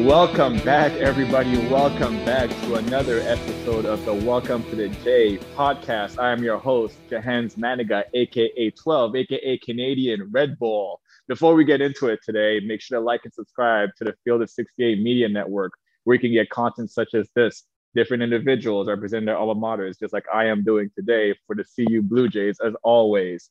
Welcome back, everybody. Welcome back to another episode of the Welcome to the J podcast. I am your host, Jahenns Manigat, aka 12, aka Canadian Red Bull. Before we get into it today, make sure to like and subscribe to the Field of 68 Media Network, where you can get content such as this. Different individuals are representing their alma maters, just like I am doing today for the CU Blue Jays, as always.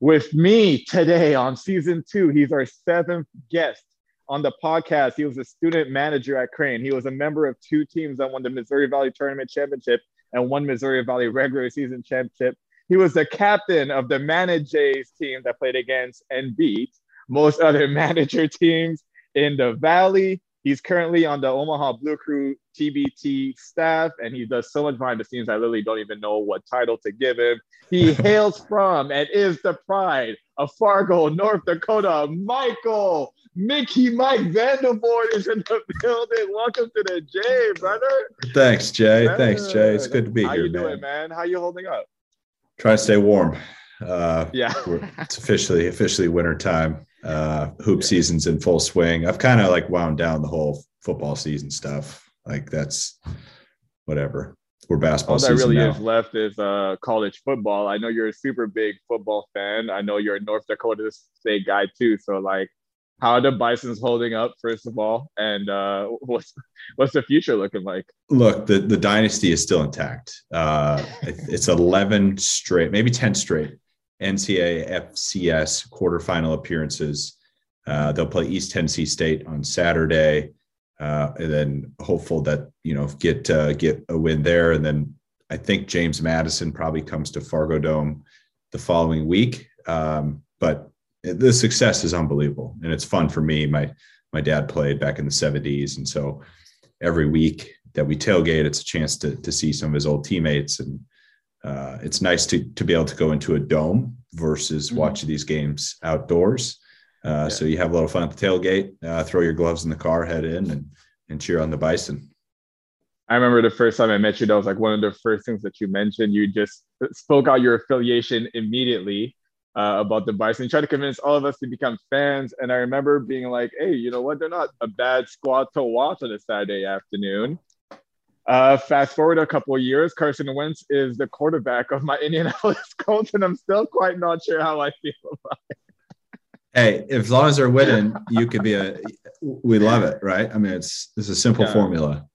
With me today on season two, he's our seventh guest on the podcast. He was a student manager at Creighton. He was a member of two teams that won the Missouri Valley Tournament Championship and one Missouri Valley regular season championship. He was the captain of the Manage team that played against and beat most other manager teams in the Valley. He's currently on the Omaha Blue Crew TBT staff, and he does so much behind the scenes. I literally don't even know what title to give him. He hails from and is the pride of Fargo, North Dakota. Michael Mickey Mike Vandervoort is in the building. Welcome to the J, brother. Thanks, Jay. Man. Thanks, Jay. It's good to be How here. How you man. doing, man? How you holding up? Trying to stay warm. Uh, yeah, it's officially officially winter time. Uh, hoop yeah. season's in full swing. I've kind of like wound down the whole football season stuff. Like that's whatever. We're basketball. All that really now. is left is uh, college football. I know you're a super big football fan. I know you're a North Dakota State guy too. So like, how are the Bison's holding up, first of all, and uh, what's what's the future looking like? Look, the the dynasty is still intact. Uh, it's eleven straight, maybe ten straight NCAA FCS quarterfinal appearances. Uh, they'll play East Tennessee State on Saturday, uh, and then hopeful that you know get uh, get a win there, and then I think James Madison probably comes to Fargo Dome the following week. Um, but the success is unbelievable. And it's fun for me. My my dad played back in the 70s and so every week that we tailgate it's a chance to, to see some of his old teammates. And uh, it's nice to, to be able to go into a dome versus mm-hmm. watch these games outdoors. Uh, yeah. so you have a little fun at the tailgate. Uh, throw your gloves in the car head in and and cheer on the bison. I remember the first time I met you, that was like one of the first things that you mentioned. You just spoke out your affiliation immediately uh, about the Bison. try to convince all of us to become fans. And I remember being like, hey, you know what? They're not a bad squad to watch on a Saturday afternoon. Uh, fast forward a couple of years, Carson Wentz is the quarterback of my Indianapolis Colts, and I'm still quite not sure how I feel about it. Hey, as long as they're winning, you could be a. We love it, right? I mean, it's it's a simple yeah. formula.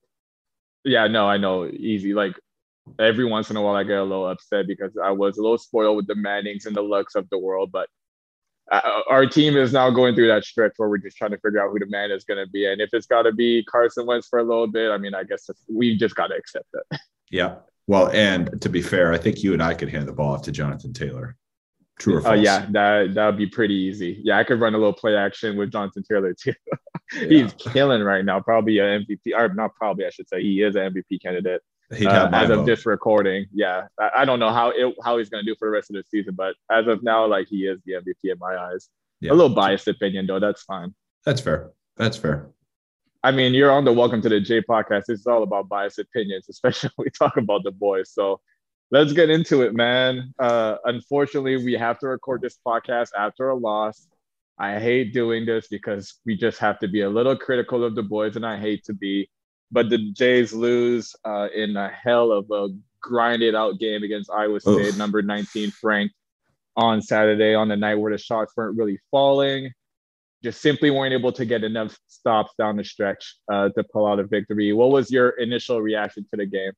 Yeah, no, I know, easy. Like every once in a while I get a little upset because I was a little spoiled with the Mannings and the Lucks of the world. But uh, our team is now going through that stretch where we're just trying to figure out who the man is going to be. And if it's got to be Carson Wentz for a little bit, I mean, I guess we just got to accept it. Yeah. Well, and to be fair, I think you and I could hand the ball off to Jonathan Taylor. True or false? Oh uh, yeah, that that would be pretty easy. Yeah, I could run a little play action with Jonathan Taylor too. He's killing right now. Probably an MVP, or not probably, I should say, he is an MVP candidate. Uh, as of this recording. Yeah, I, I, don't know how it, how he's going to do for the rest of the season, but as of now, like he is the MVP in my eyes. Yeah. A little biased opinion though. That's fine. That's fair. That's fair. I mean, you're on the Welcome to the J podcast. This is all about biased opinions, especially when we talk about the boys. So let's get into it, man. Uh, unfortunately, we have to record this podcast after a loss. I hate doing this because we just have to be a little critical of the boys, and I hate to be but the Jays lose uh, in a hell of a grinded out game against Iowa State, Oof. number 19 Frank, on Saturday on the night where the shots weren't really falling. Just simply weren't able to get enough stops down the stretch uh, to pull out a victory. What was your initial reaction to the game?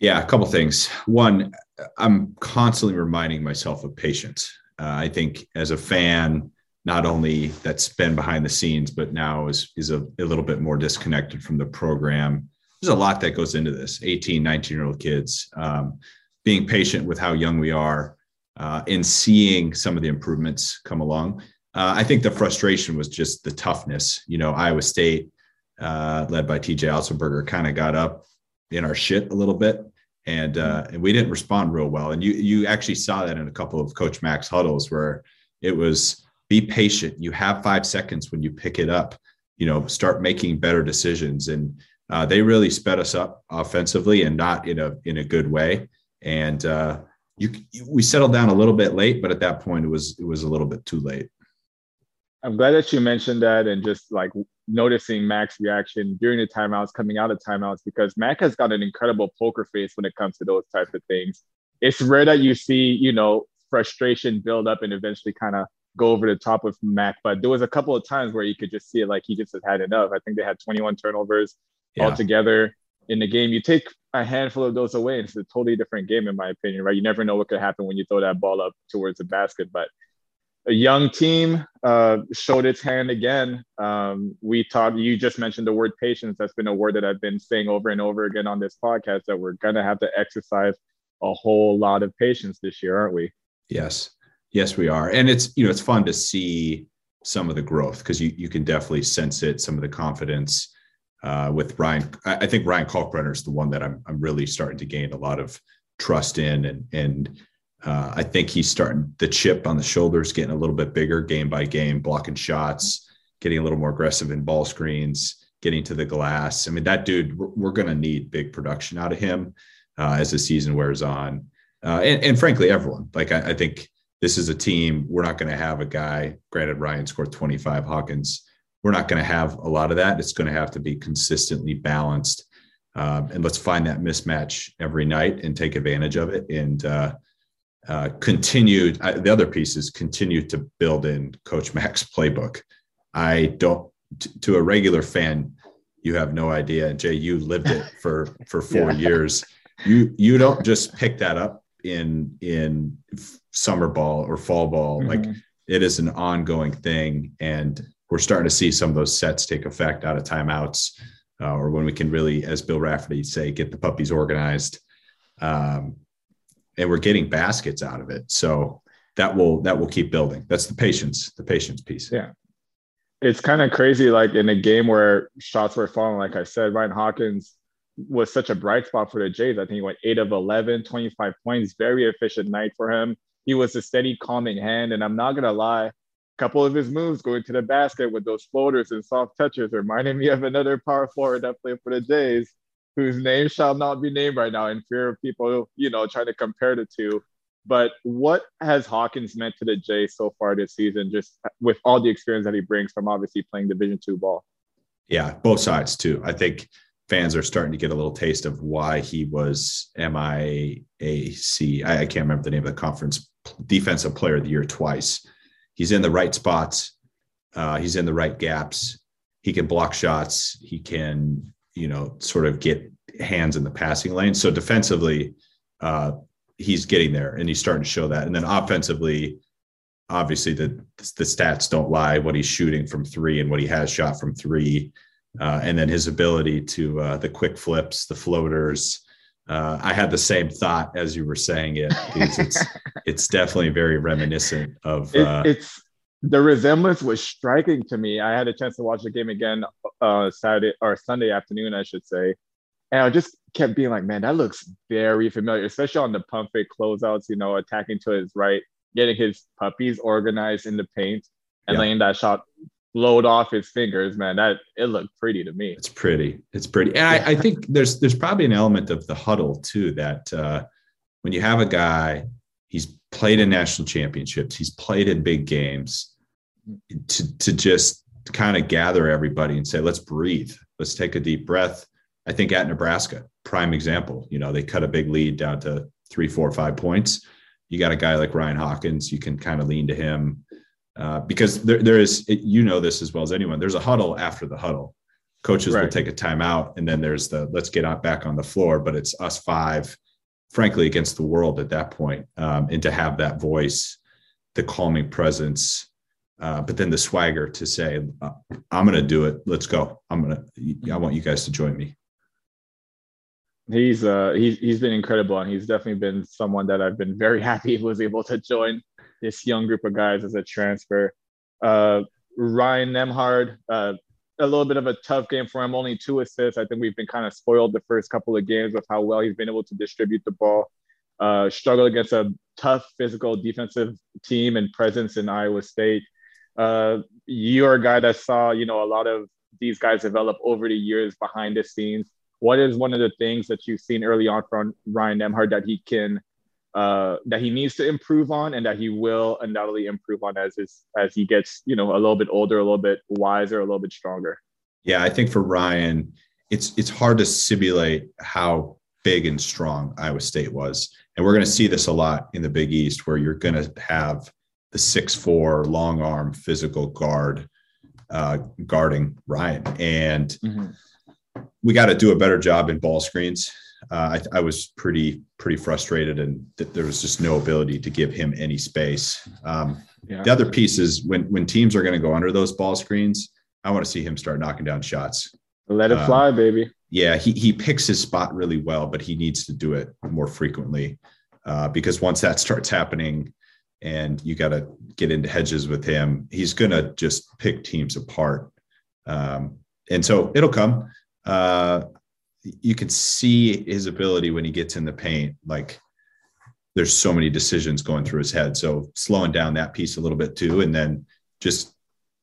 Yeah, a couple things. One, I'm constantly reminding myself of patience. Uh, I think as a fan, not only that's been behind the scenes, but now is, is a, a little bit more disconnected from the program. There's a lot that goes into this 18, 19 year old kids, um, being patient with how young we are uh, and seeing some of the improvements come along. Uh, I think the frustration was just the toughness. You know, Iowa State, uh, led by TJ Otzelberger, kind of got up in our shit a little bit. And, uh, and we didn't respond real well. And you you actually saw that in a couple of Coach Mac's huddles where it was be patient. You have five seconds when you pick it up. You know, start making better decisions. And uh, they really sped us up offensively, and not in a in a good way. And uh, you, we settled down a little bit late, but at that point, it was it was a little bit too late. I'm glad that you mentioned that and just like noticing Mac's reaction during the timeouts, coming out of timeouts, because Mac has got an incredible poker face when it comes to those types of things. It's rare that you see, you know, frustration build up and eventually kind of go over the top of Mac. But there was a couple of times where you could just see it like he just has had enough. I think they had 21 turnovers yeah. altogether in the game. You take a handful of those away, and it's a totally different game, in my opinion, right? You never know what could happen when you throw that ball up towards the basket. But a young team uh, showed its hand again. Um, we talked, you just mentioned the word patience. That's been a word that I've been saying over and over again on this podcast that we're going to have to exercise a whole lot of patience this year, aren't we? Yes. Yes, we are. And it's, you know, it's fun to see some of the growth because you, you can definitely sense it, some of the confidence uh, with Ryan. I, think Ryan Kalkbrenner is the one that I'm, I'm really starting to gain a lot of trust in. And, and uh, I think he's starting the chip on the shoulders, getting a little bit bigger game by game, blocking shots, getting a little more aggressive in ball screens, getting to the glass. I mean, that dude, we're, going to need big production out of him uh, as the season wears on. Uh, and, and, frankly, everyone. Like, I, I think this is a team. We're not going to have a guy. Granted, Ryan scored 25. Hawkins. We're not going to have a lot of that. It's going to have to be consistently balanced. Um, and let's find that mismatch every night and take advantage of it. And uh, uh, continued. The other piece is continue to build in Coach Mac's playbook. I don't. T- to a regular fan, you have no idea. And Jay, you lived it for for four yeah. years. You you don't just pick that up in in summer ball or fall ball. Mm-hmm. Like it is an ongoing thing, and we're starting to see some of those sets take effect out of timeouts, uh, or when we can really, as Bill Raftery say, get the puppies organized. Um, and we're getting baskets out of it. So that will that will keep building. That's the patience, the patience piece. Yeah. It's kind of crazy, like in a game where shots were falling, like I said, Ryan Hawkins was such a bright spot for the Jays. I think he went eight of 11, 25 points, very efficient night for him. He was a steady, calming hand. And I'm not to lie, a couple of his moves going to the basket with those floaters and soft touches reminded me of another power forward that played for the Jays, whose name shall not be named right now in fear of people, you know, trying to compare the two. But what has Hawkins meant to the Jays so far this season, just with all the experience that he brings from obviously playing Division two ball? Yeah, both sides too. I think fans are starting to get a little taste of why he was MIAC. I, I can't remember the name of the conference. Defensive Player of the Year twice. He's in the right spots. Uh, he's in the right gaps. He can block shots. He can, you know, sort of get hands in the passing lane. So defensively, uh, he's getting there, and he's starting to show that. And then offensively, obviously the the stats don't lie. What he's shooting from three and what he has shot from three uh, and then his ability to uh, the quick flips, the floaters. Uh, I had the same thought as you were saying it. It's it's definitely very reminiscent of. It, uh, it's the resemblance was striking to me. I had a chance to watch the game again uh, Saturday or Sunday afternoon, I should say, and I just kept being like, "Man, that looks very familiar," especially on the pump fake closeouts. You know, attacking to his right, getting his puppies organized in the paint, and yeah. laying that shot flowed off his fingers, man. That it looked pretty to me. It's pretty. It's pretty. And I, I think there's there's probably an element of the huddle too that uh, when you have a guy, he's played in national championships, he's played in big games, to to just kind of gather everybody and say, let's breathe, let's take a deep breath. I think at Nebraska, prime example. You know, they cut a big lead down to three, four, five points. You got a guy like Ryan Hawkins, you can kind of lean to him uh, because there, there is, you know, this as well as anyone, there's a huddle after the huddle. Coaches right. will take a timeout and then there's the let's get out back on the floor, but it's us five, frankly, against the world at that point. Um, and to have that voice, the calming presence, uh, but then the swagger to say, uh, I'm going to do it. Let's go. I'm going to, I want you guys to join me. He's uh he's he's been incredible and he's definitely been someone that I've been very happy was able to join this young group of guys as a transfer. Uh, Ryan Nembhard, uh, a little bit of a tough game for him, only two assists. I think we've been kind of spoiled the first couple of games with how well he's been able to distribute the ball. Uh, struggled against a tough physical defensive team and presence in Iowa State. Uh, you're a guy that saw, you know, a lot of these guys develop over the years behind the scenes. What is one of the things that you've seen early on from Ryan Nembhard that he can uh, that he needs to improve on and that he will undoubtedly improve on as his, as he gets you know a little bit older, a little bit wiser, a little bit stronger. Yeah, I think for Ryan, it's it's hard to simulate how big and strong Iowa State was, and we're going to see this a lot in the Big East, where you're going to have the six four long arm physical guard uh, guarding Ryan, and mm-hmm. we got to do a better job in ball screens uh, I, I, was pretty pretty frustrated, and th- there was just no ability to give him any space. Um, yeah. The other piece is when when teams are going to go under those ball screens, I want to see him start knocking down shots. Let it um, fly, baby. Yeah, he he picks his spot really well, but he needs to do it more frequently uh, because once that starts happening, and you got to get into hedges with him, he's going to just pick teams apart. Um, and so it'll come. Uh, you can see his ability when he gets in the paint. Like there's so many decisions going through his head. So slowing down that piece a little bit too, and then just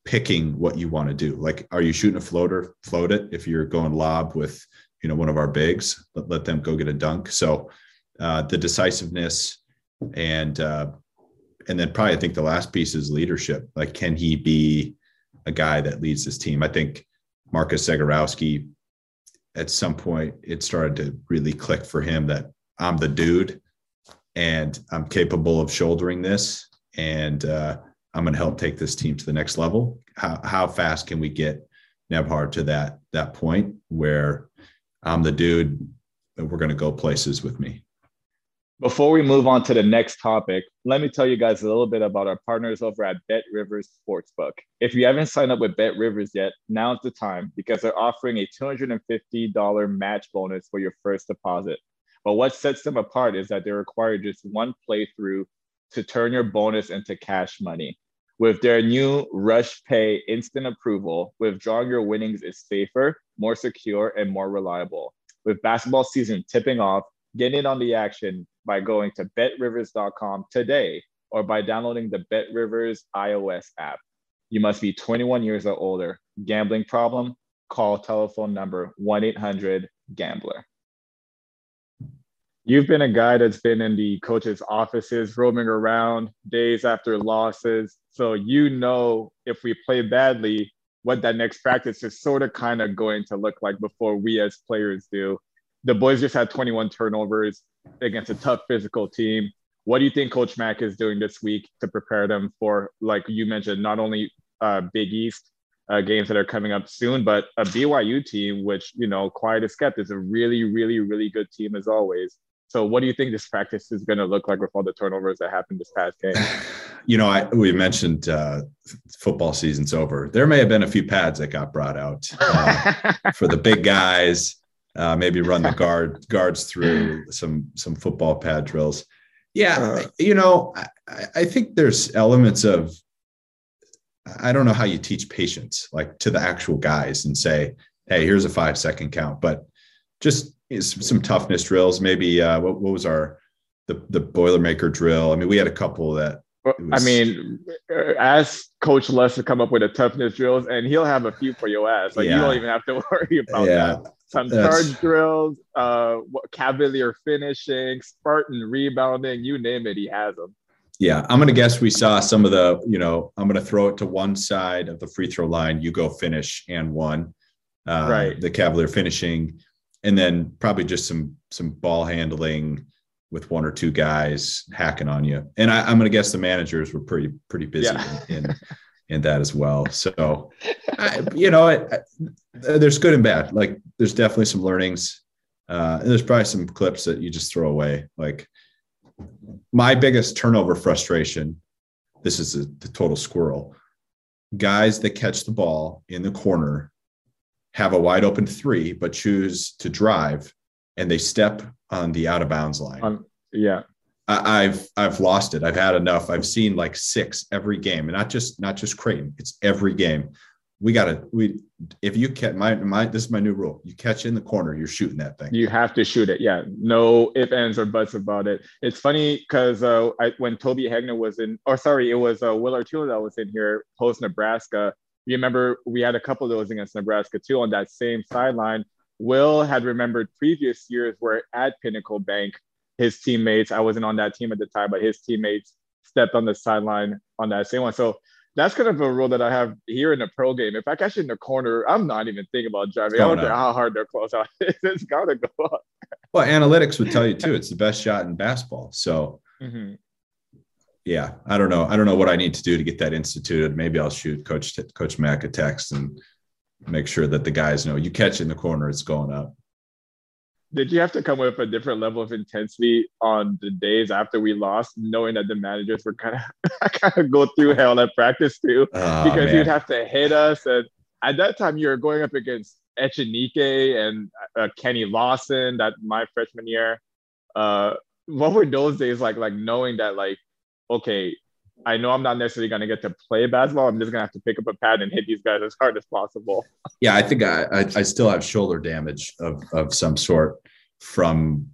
picking what you want to do. Like, are you shooting a floater? Float it. If you're going lob with, you know, one of our bigs, let, let them go get a dunk. So uh, the decisiveness and uh, and then probably I think the last piece is leadership. Like, can he be a guy that leads this team? I think Marcus Zegarowski at some point it started to really click for him that I'm the dude and I'm capable of shouldering this and uh, I'm going to help take this team to the next level. How, how fast can we get Nembhard to that that point where I'm the dude and we're going to go places with me? Before we move on to the next topic, let me tell you guys a little bit about our partners over at Bet Rivers Sportsbook. If you haven't signed up with Bet Rivers yet, now's the time because they're offering a $250 match bonus for your first deposit. But what sets them apart is that they require just one playthrough to turn your bonus into cash money. With their new Rush Pay instant approval, withdrawing your winnings is safer, more secure, and more reliable. With basketball season tipping off, get in on the action by going to betrivers.com today or by downloading the BetRivers iOS app. You must be 21 years or older. Gambling problem? Call telephone number 1 800 Gambler. You've been a guy that's been in the coaches' offices, roaming around days after losses. So you know if we play badly, what that next practice is sort of kind of going to look like before we as players do. The boys just had 21 turnovers against a tough physical team. What do you think Coach Mack is doing this week to prepare them for, like you mentioned, not only uh, Big East uh, games that are coming up soon, but a BYU team, which, you know, quiet as kept, is a really, really, really good team as always. So, what do you think this practice is going to look like with all the turnovers that happened this past game? You know, I, we mentioned uh, football season's over. There may have been a few pads that got brought out uh, for the big guys uh, maybe run the guard guards through some some football pad drills. Yeah, uh, you know, I, I think there's elements of I don't know how you teach patience like to the actual guys and say, hey, here's a five second count, but just some toughness drills. Maybe uh, what, what was our the the Boilermaker drill? I mean, we had a couple that was... I mean, ask Coach Les to come up with a toughness drills, and he'll have a few for your ass. Like yeah. you don't even have to worry about yeah. that some charge drills, uh, Cavalier finishing, Spartan rebounding, you name it, he has them. Yeah, I'm gonna guess we saw some of the, you know, I'm gonna throw it to one side of the free throw line, you go finish and one, uh, right? The Cavalier finishing, and then probably just some some ball handling with one or two guys hacking on you. And I, am gonna guess the managers were pretty pretty busy yeah. in, in in that as well. So, I, you know, I, there's good and bad. Like, there's definitely some learnings. Uh, and there's probably some clips that you just throw away. Like, my biggest turnover frustration. This is a, the total squirrel. Guys that catch the ball in the corner have a wide open three, but choose to drive, and they step on the out of bounds line. Um, yeah. I've I've lost it. I've had enough. I've seen like six every game, and not just not just Creighton. It's every game. We gotta we if you catch my my this is my new rule. You catch in the corner, you're shooting that thing. You have to shoot it. Yeah, no if ands or buts about it. It's funny because uh, I, when Toby Hegner was in, or sorry, it was uh, Will Artino that was in here post Nebraska. You remember we had a couple of those against Nebraska too on that same sideline. Will had remembered previous years where at Pinnacle Bank his teammates. I wasn't on that team at the time, but his teammates stepped on the sideline on that same one. So that's kind of a rule that I have here in the pro game. If I catch it in the corner, I'm not even thinking about driving. I don't care how hard their close out. it's gotta go up. Well, analytics would tell you too. It's the best shot in basketball. So, mm-hmm. yeah, I don't know. I don't know what I need to do to get that instituted. Maybe I'll shoot Coach Coach Mack a text and make sure that the guys know you catch it in the corner, it's going up did you have to come with a different level of intensity on the days after we lost, knowing that the managers were kind of kind of go through hell at practice too, oh, because man. you'd have to hit us, and at that time you were going up against Echenique and uh, Kenny Lawson that my freshman year. Uh, what were those days like? Like knowing that like, okay, I know I'm not necessarily going to get to play basketball. I'm just going to have to pick up a pad and hit these guys as hard as possible. Yeah, I think I, I, I still have shoulder damage of, of some sort from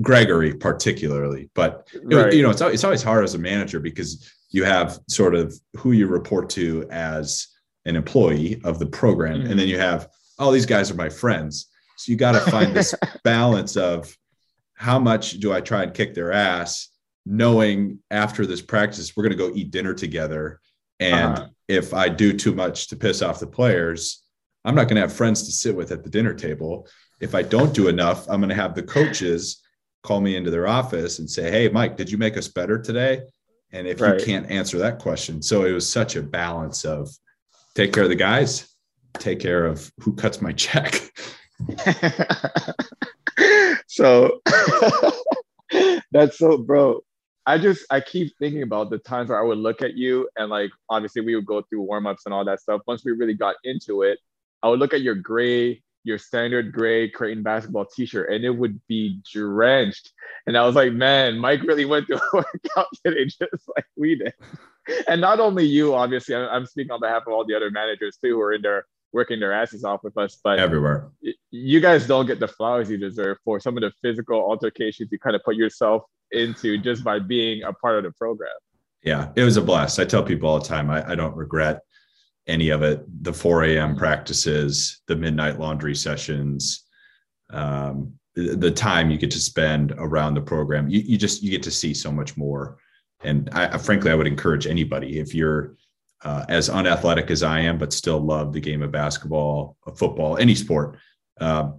Gregory, particularly. But right. you know, it's it's always hard as a manager because you have sort of who you report to as an employee of the program, mm-hmm. and then you have all oh, these guys are my friends. So you got to find this balance of how much do I try and kick their ass knowing after this practice we're going to go eat dinner together. And uh-huh. if i do too much to piss off the players i'm not going to have friends to sit with at the dinner table. If i don't do enough i'm going to have the coaches call me into their office and say hey mike did you make us better today? And if right. you can't answer that question. So it was such a balance of take care of the guys take care of who cuts my check. So that's so bro I just I keep thinking about the times where I would look at you and like obviously we would go through warm-ups and all that stuff. Once we really got into it, I would look at your gray, your standard gray Creighton basketball t-shirt and it would be drenched. And I was like, man, Mike really went through work out today just like we did. And not only you, obviously, I'm speaking on behalf of all the other managers too who are in there working their asses off with us. But everywhere, you guys don't get the flowers you deserve for some of the physical altercations you kind of put yourself into just by being a part of the program. Yeah, it was a blast. I tell people all the time, I, I don't regret any of it. The 4 a.m. practices, the midnight laundry sessions, um, the, the time you get to spend around the program. You, you just you get to see so much more. And I, frankly, I would encourage anybody if you're uh, as unathletic as I am, but still love the game of basketball, football, any sport. Uh,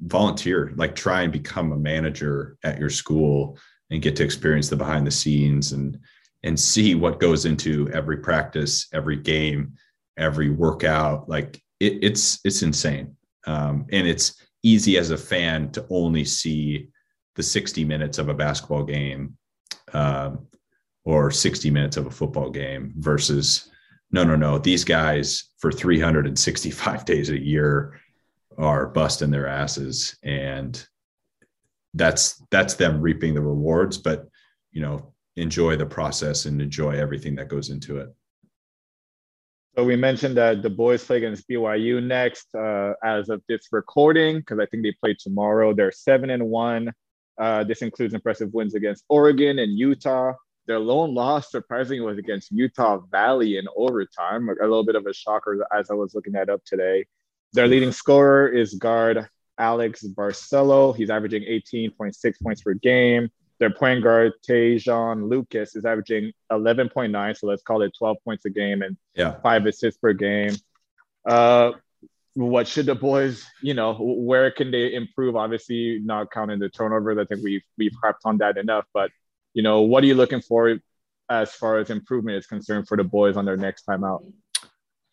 volunteer, like try and become a manager at your school and get to experience the behind the scenes and and see what goes into every practice, every game, every workout. Like it, it's it's insane, um, and it's easy as a fan to only see the 60 minutes of a basketball game um, or 60 minutes of a football game versus no no no. These guys for 365 days a year are busting their asses and that's that's them reaping the rewards but you know enjoy the process and enjoy everything that goes into it. So we mentioned that the boys play against byu next uh, as of this recording because i think they play tomorrow. They're seven and one. Uh, this includes impressive wins against oregon and utah their lone loss surprisingly was against utah valley in overtime a little bit of a shocker as i was looking that up today their leading scorer is guard Alex Barcelo. He's averaging 18.6 points per game. Their point guard, Te'Jon Lucas, is averaging 11.9, so let's call it 12 points a game and yeah. five assists per game. Uh, what should the boys, you know, where can they improve? Obviously, not counting the turnovers. I think we've we've harped on that enough. But you know, what are you looking for as far as improvement is concerned for the boys on their next time out?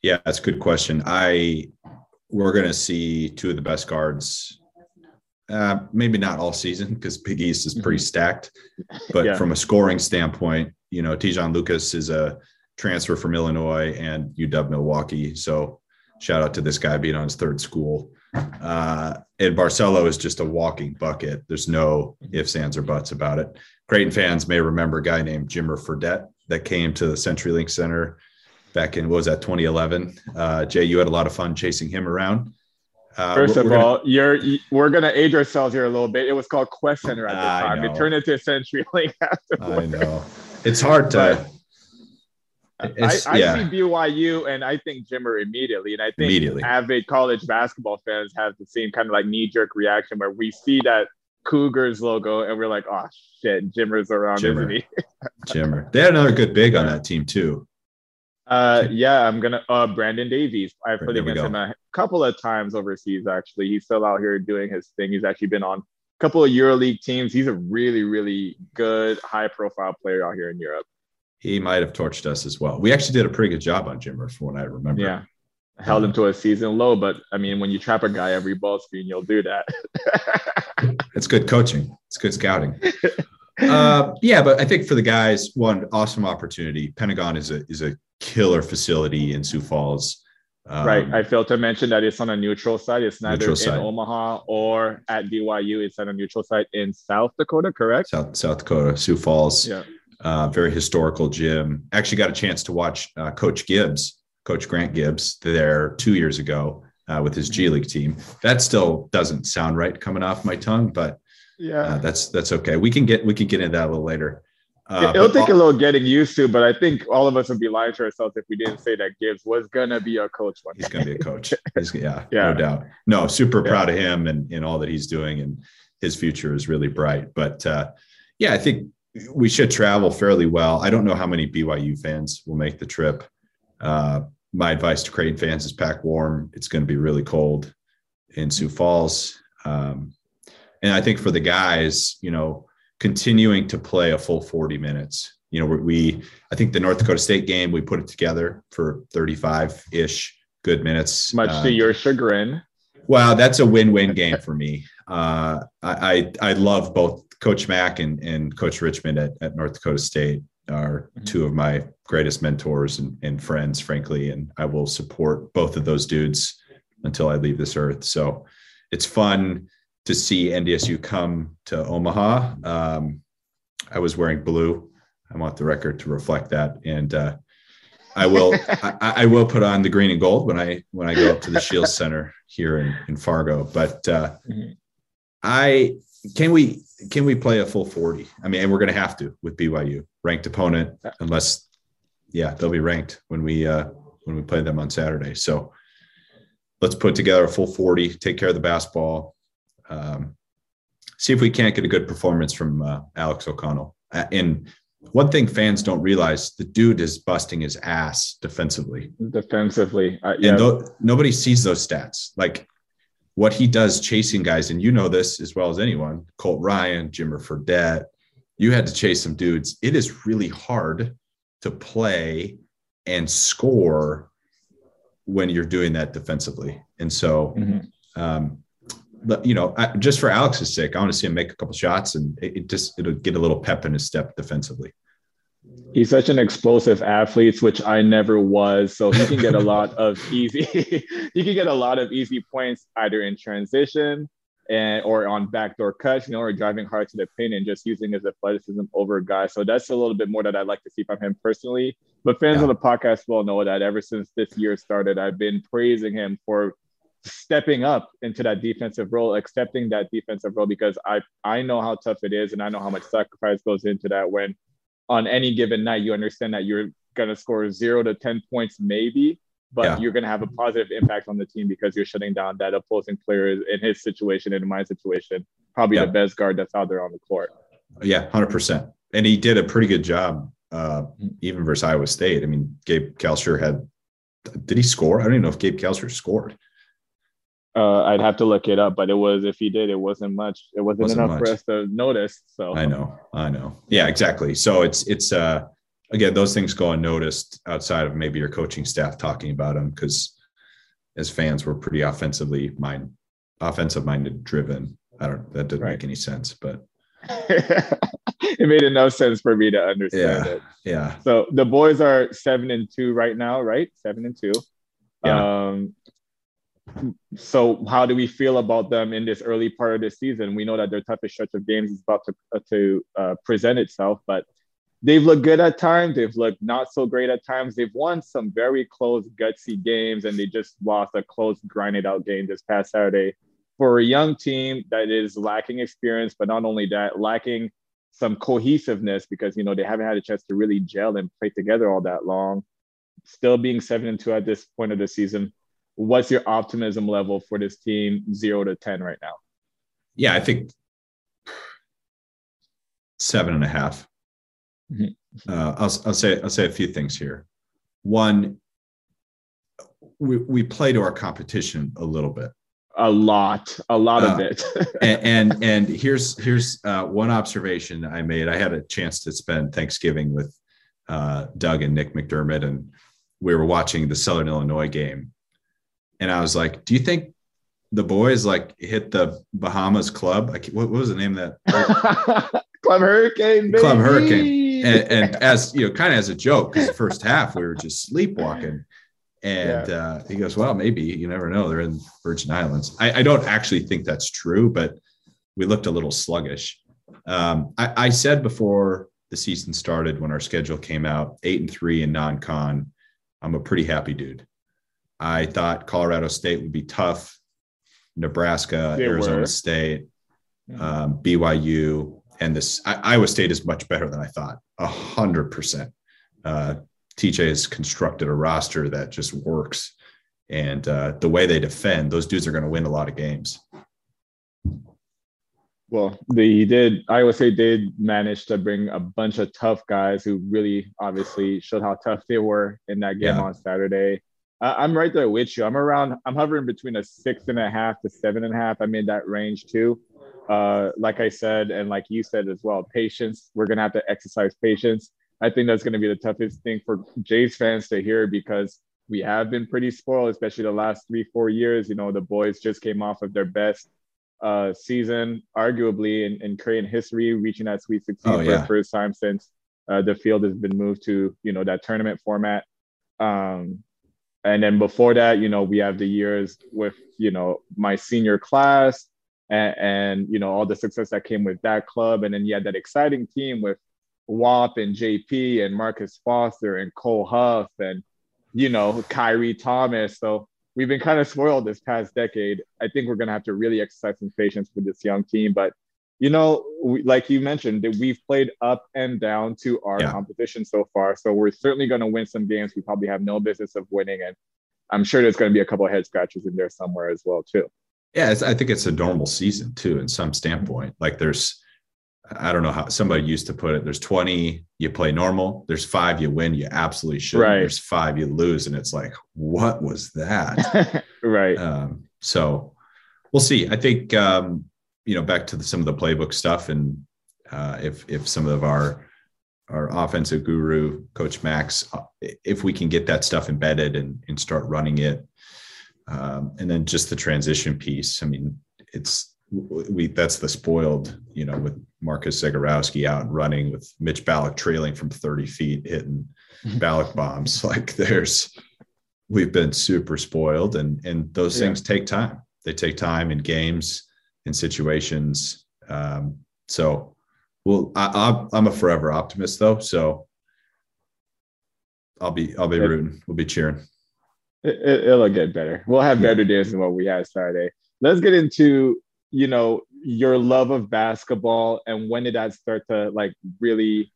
Yeah, that's a good question. I we're going to see two of the best guards. Uh, maybe not all season because Big East is pretty mm-hmm. stacked, but yeah. from a scoring standpoint, you know, Te'Jon Lucas is a transfer from Illinois and UW Milwaukee. So shout out to this guy being on his third school. Uh, and Barcelo is just a walking bucket. There's no mm-hmm. ifs, ands, or buts about it. Creighton fans may remember a guy named Jimmer Fredette that came to the CenturyLink Center back in what was that 2011. Uh, Jay, you had a lot of fun chasing him around. Uh, First of all, gonna, you're we're gonna age ourselves here a little bit. It was called Qwest Center at the time. It turned into CenturyLink afterwards. I know it's hard to. It's, I, I yeah. see BYU and I think Jimmer immediately, and I think avid college basketball fans have the same kind of like knee jerk reaction where we see that Cougars logo, and we're like, oh shit, Jimmer's around, Jimmer. isn't he? Jimmer. They had another good big on that team too. Uh, yeah, I'm gonna. Uh, Brandon Davies. I've played against him a couple of times overseas. Actually, he's still out here doing his thing. He's actually been on a couple of EuroLeague teams. He's a really, really good, high-profile player out here in Europe. He might have torched us as well. We actually did a pretty good job on Jimmer, from what I remember. Yeah, held him to a season low. But I mean, when you trap a guy every ball screen, you'll do that. it's good coaching. It's good scouting. uh, yeah, but I think for the guys, one awesome opportunity. Pentagon is a is a killer facility in Sioux Falls. Um, right. I failed to mention that it's on a neutral site. It's neither in site. Omaha or at BYU. It's on a neutral site in South Dakota, correct? South South Dakota, Sioux Falls. Yeah. Uh, very historical gym. Actually, got a chance to watch uh, Coach Gibbs Coach Grant Gibbs there two years ago uh, with his G League team. That still doesn't sound right coming off my tongue, but yeah, uh, that's that's okay. We can get we can get into that a little later. Uh, It'll take all, a little getting used to, but I think all of us would be lying to ourselves if we didn't say that Gibbs was gonna be a coach one. He's gonna be a coach. He's, yeah, yeah, no doubt. No, super yeah. proud of him and, and all that he's doing, and his future is really bright. But uh, yeah, I think we should travel fairly well. I don't know how many BYU fans will make the trip. Uh, my advice to Creighton fans is pack warm. It's going to be really cold in Sioux Falls. Um, and I think for the guys, you know, continuing to play a full 40 minutes. You know, we, I think the North Dakota State game, we put it together for 35 ish good minutes. Much to uh, your chagrin. Well, that's a win win game for me. Uh, I, I, I love both Coach Mack and, and Coach Richman at, at North Dakota State are mm-hmm. two of my greatest mentors and, and, friends, frankly. And I will support both of those dudes until I leave this earth. So it's fun to see NDSU come to Omaha. Um, I was wearing blue. I want the record to reflect that. And uh, I will I, I, will put on the green and gold when I when I go up to the Scheels Center here in, in Fargo. But uh, mm-hmm. I can we can we play a full 40? I mean, and we're going to have to with BYU ranked opponent, unless yeah, they'll be ranked when we uh, when we play them on Saturday. So let's put together a full 40, take care of the basketball, um, see if we can't get a good performance from uh, Alex O'Connell. And one thing fans don't realize the dude is busting his ass defensively. Defensively, uh, yeah. and th- nobody sees those stats. Like what he does chasing guys, and you know this as well as anyone, Colt Ryan, Jimmer Fredette, you had to chase some dudes. It is really hard to play and score when you're doing that defensively. And so, mm-hmm. um, you know, I, just for Alex's sake, I want to see him make a couple shots and it, it just, it'll get a little pep in his step defensively. He's such an explosive athlete, which I never was. So he can get a lot of easy, he can get a lot of easy points either in transition and or on backdoor cuts, you know, or driving hard to the pin and just using his athleticism over guys. So that's a little bit more that I'd like to see from him personally. But fans yeah. of the podcast will know that ever since this year started, I've been praising him for stepping up into that defensive role, accepting that defensive role because I I know how tough it is and I know how much sacrifice goes into that when on any given night, you understand that you're going to score zero to 10 points, maybe, but yeah. you're going to have a positive impact on the team because you're shutting down that opposing player in his situation and in my situation, probably yeah. the best guard that's out there on the court. Yeah, 100%. And he did a pretty good job, uh, even versus Iowa State. I mean, Gabe Kalscheur had, did he score? I don't even know if Gabe Kalscheur scored. Uh, I'd have to look it up, but it was if he did, it wasn't much. It wasn't, wasn't enough much. for us to notice. So I know, I know. Yeah, exactly. So it's it's uh again those things go unnoticed outside of maybe your coaching staff talking about them because as fans we're pretty offensively mind offensive minded driven. I don't that didn't right. make any sense, but it made enough sense for me to understand yeah, it. Yeah. So the boys are seven and two right now, right? Seven and two. Yeah. Um, so how do we feel about them in this early part of the season? We know that their toughest stretch of games is about to, uh, to uh, present itself, but they've looked good at times. They've looked not so great at times. They've won some very close, gutsy games, and they just lost a close, grinded out game this past Saturday. For a young team that is lacking experience, but not only that, lacking some cohesiveness because you know they haven't had a chance to really gel and play together all that long. Still being seven and two at this point of the season, what's your optimism level for this team zero to 10 right now? Yeah, I think seven and a half. Mm-hmm. Uh, I'll, I'll say I'll say a few things here. One, we, we play to our competition a little bit a lot a lot uh, of it and, and, and here's here's uh, one observation i made i had a chance to spend thanksgiving with uh, doug and nick mcdermott and we were watching the southern illinois game and i was like do you think the boys like hit the bahamas club like what, what was the name of that club hurricane baby. club hurricane and, and as you know kind of as a joke because the first half we were just sleepwalking and yeah. uh, he goes, Well, maybe you never know. They're in Virgin Islands. I, I don't actually think that's true, but we looked a little sluggish. Um, I, I, said before the season started when our schedule came out, eight and three in non con. I'm a pretty happy dude. I thought Colorado State would be tough, Nebraska, they Arizona were. State, um, BYU, and this I, Iowa State is much better than I thought. A hundred percent. Uh, TJ has constructed a roster that just works. And uh, the way they defend, those dudes are going to win a lot of games. Well, they did. Iowa State did manage to bring a bunch of tough guys who really obviously showed how tough they were in that game yeah. on Saturday. I'm right there with you. I'm around, I'm hovering between a six and a half to seven and a half. I'm in that range too. Uh, like I said, and like you said as well, patience. We're going to have to exercise patience. I think that's going to be the toughest thing for Jays fans to hear because we have been pretty spoiled, especially the last three, four years. You know, the boys just came off of their best uh, season, arguably in, in Creighton history, reaching that Sweet 16 oh, for yeah. the first time since uh, the field has been moved to, you know, that tournament format. Um, and then before that, you know, we have the years with, you know, my senior class and, and you know, all the success that came with that club. And then you had that exciting team with Wap and JP and Marcus Foster and Cole Huff and you know Khyri Thomas. So we've been kind of spoiled this past decade. I think we're gonna have to really exercise some patience with this young team. But you know, we, like you mentioned, that we've played up and down to our yeah. competition so far. So we're certainly gonna win some games we probably have no business of winning, and I'm sure there's gonna be a couple of head scratches in there somewhere as well too. Yeah, I think it's a normal season too, in some standpoint. Like there's I don't know how somebody used to put it. There's 20, you play normal. There's five, you win. You absolutely should. Right. There's five, you lose. And it's like, what was that? right. Um, so we'll see. I think, um, you know, back to the, some of the playbook stuff. And uh, if, if some of our, our offensive guru, Coach Max, uh, if we can get that stuff embedded and, and start running it. Um, and then just the transition piece. I mean, it's, we that's the spoiled, you know, with Marcus Zegarowski out and running with Mitch Ballock trailing from 30 feet, hitting mm-hmm. Bombs. Like there's, we've been super spoiled, and and those yeah. things take time. They take time in games, in situations. Um, so, well, I, I'm a forever optimist though. So I'll be I'll be rooting. We'll be cheering. It, will get better. We'll have better days than what we had Saturday. Let's get into you know your love of basketball and when did that start to like really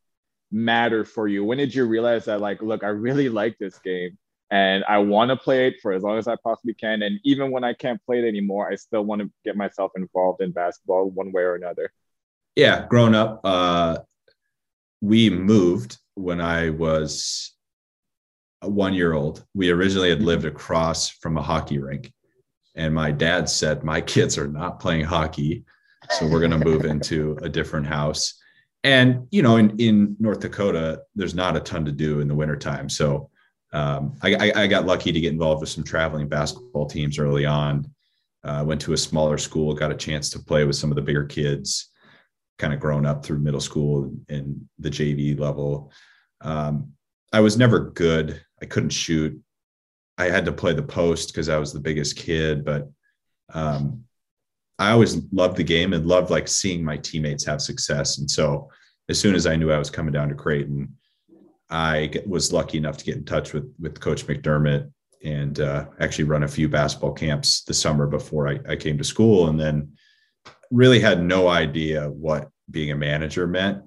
matter for you when did you realize that like look i really like this game and i want to play it for as long as i possibly can and even when i can't play it anymore i still want to get myself involved in basketball one way or another yeah growing up uh we moved when i was one year old we originally had lived across from a hockey rink and my dad said, My kids are not playing hockey. So we're going to move into a different house. And, you know, in, in North Dakota, there's not a ton to do in the wintertime. So um, I, I, got lucky to get involved with some traveling basketball teams early on. Uh, went to a smaller school, got a chance to play with some of the bigger kids, kind of grown up through middle school and the JV level. Um, I was never good. I couldn't shoot. I had to play the post because I was the biggest kid, but um, I always loved the game and loved like seeing my teammates have success. And so as soon as I knew I was coming down to Creighton, I was lucky enough to get in touch with with Coach McDermott and uh, actually run a few basketball camps the summer before I, I came to school, and then really had no idea what being a manager meant.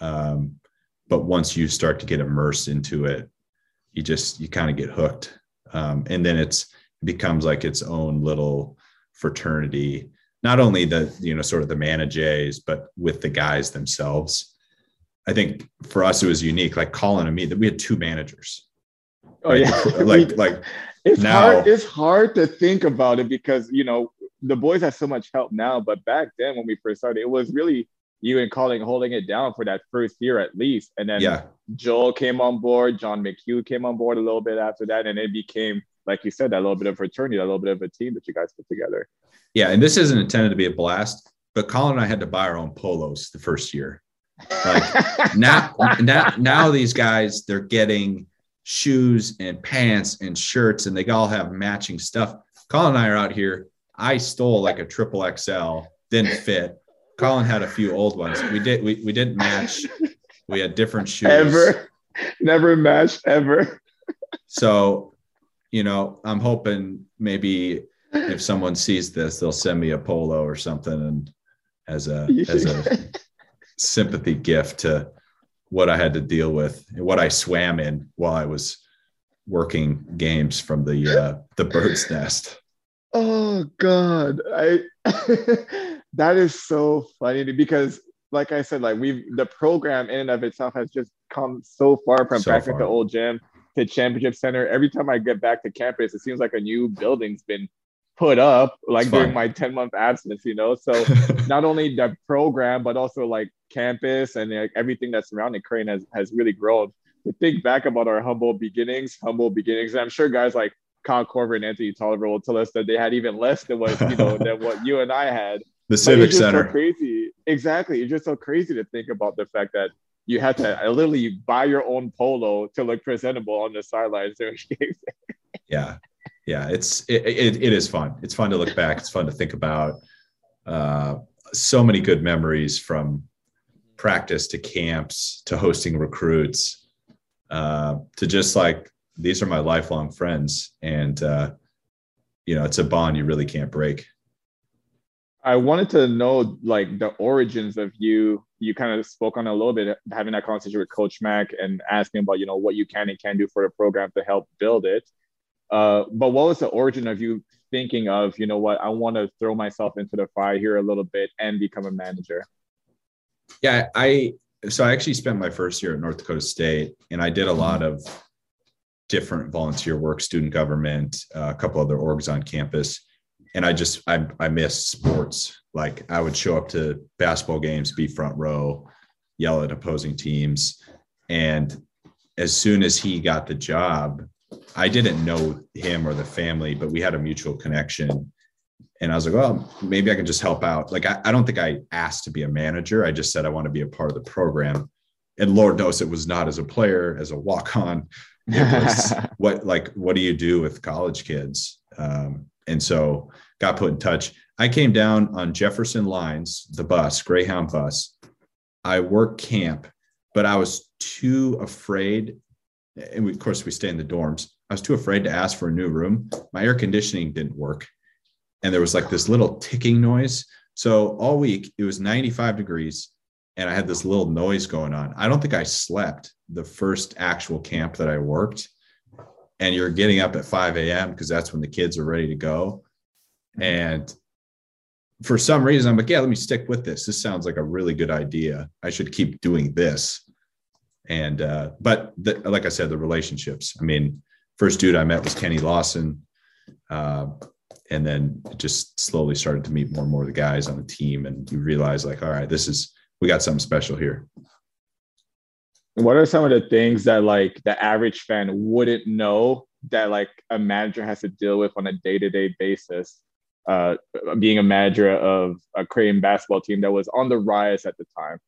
Um, but once you start to get immersed into it, you just you kind of get hooked um, and then it's it becomes like its own little fraternity not only the you know sort of the managers, but with the guys themselves. I think for us it was unique. Like Colin and me, that we had two managers. Oh yeah, like like it's now, hard. It's hard to think about it because you know the boys have so much help now, but back then when we first started, it was really you and Colin holding it down for that first year at least, and then yeah. Joel came on board, John McHugh came on board a little bit after that, and it became like you said that little bit of fraternity, that little bit of a team that you guys put together. Yeah, and this isn't intended to be a blast, but Colin and I had to buy our own polos the first year. Like now, now, now these guys they're getting shoes and pants and shirts, and they all have matching stuff. Colin and I are out here. I stole like a triple XL, didn't fit. Colin had a few old ones. We did we, we didn't match. We had different shoes. Ever, never matched ever. So, you know, I'm hoping maybe if someone sees this, they'll send me a polo or something and as a as a sympathy gift to what I had to deal with and what I swam in while I was working games from the uh, the bird's nest. Oh God, I that is so funny because, like I said, like we've the program in and of itself has just come so far from so back far. at the old gym to championship center. Every time I get back to campus, it seems like a new building's been put up like during my 10 month absence you know so not only the program but also like campus and like, everything that's surrounding creighton has, has really grown to think back about our humble beginnings humble beginnings and i'm sure guys like Kyle Korver and Anthony Tolliver will tell us that they had even less than what you know than what you and I had. The Civic Center. So crazy. Exactly. It's just so crazy to think about the fact that you had to uh, literally buy your own polo to look presentable on the sidelines during games. yeah yeah, it's it, it, it is fun. It's fun to look back. It's fun to think about. Uh, so many good memories from practice to camps to hosting recruits uh, to just like these are my lifelong friends, and uh, you know it's a bond you really can't break. I wanted to know like the origins of you. You kind of spoke on a little bit having that conversation with Coach Mac and asking about you know what you can and can do for the program to help build it. Uh, but what was the origin of you thinking of, you know what, I want to throw myself into the fire here a little bit and become a manager? Yeah, I so I actually spent my first year at North Dakota State, and I did a lot of different volunteer work, student government, uh, a couple other orgs on campus, and I just I I missed sports. Like I would show up to basketball games, be front row, yell at opposing teams, and as soon as he got the job, I didn't know him or the family, but we had a mutual connection. And I was like, well, maybe I can just help out. Like, I, I don't think I asked to be a manager. I just said I want to be a part of the program. And Lord knows it was not as a player, as a walk on. It was what, like, what do you do with college kids? Um, and so got put in touch. I came down on Jefferson Lines, the bus, Greyhound bus. I worked camp, but I was too afraid and we, of course we stay in the dorms. I was too afraid to ask for a new room. My air conditioning didn't work, and there was like this little ticking noise. So all week it was 95 degrees, and I had this little noise going on. I don't think I slept the first actual camp that I worked. And you're getting up at 5 a.m. because that's when the kids are ready to go. And for some reason, I'm like, yeah, let me stick with this. This sounds like a really good idea. I should keep doing this and uh, but the, like I said, the relationships. I mean, first dude I met was Kenny Lawson, uh, and then just slowly started to meet more and more of the guys on the team, and you realize like, all right, this is we got something special here. What are some of the things that like the average fan wouldn't know that like a manager has to deal with on a day to day basis? Uh, being a manager of a Creighton basketball team that was on the rise at the time.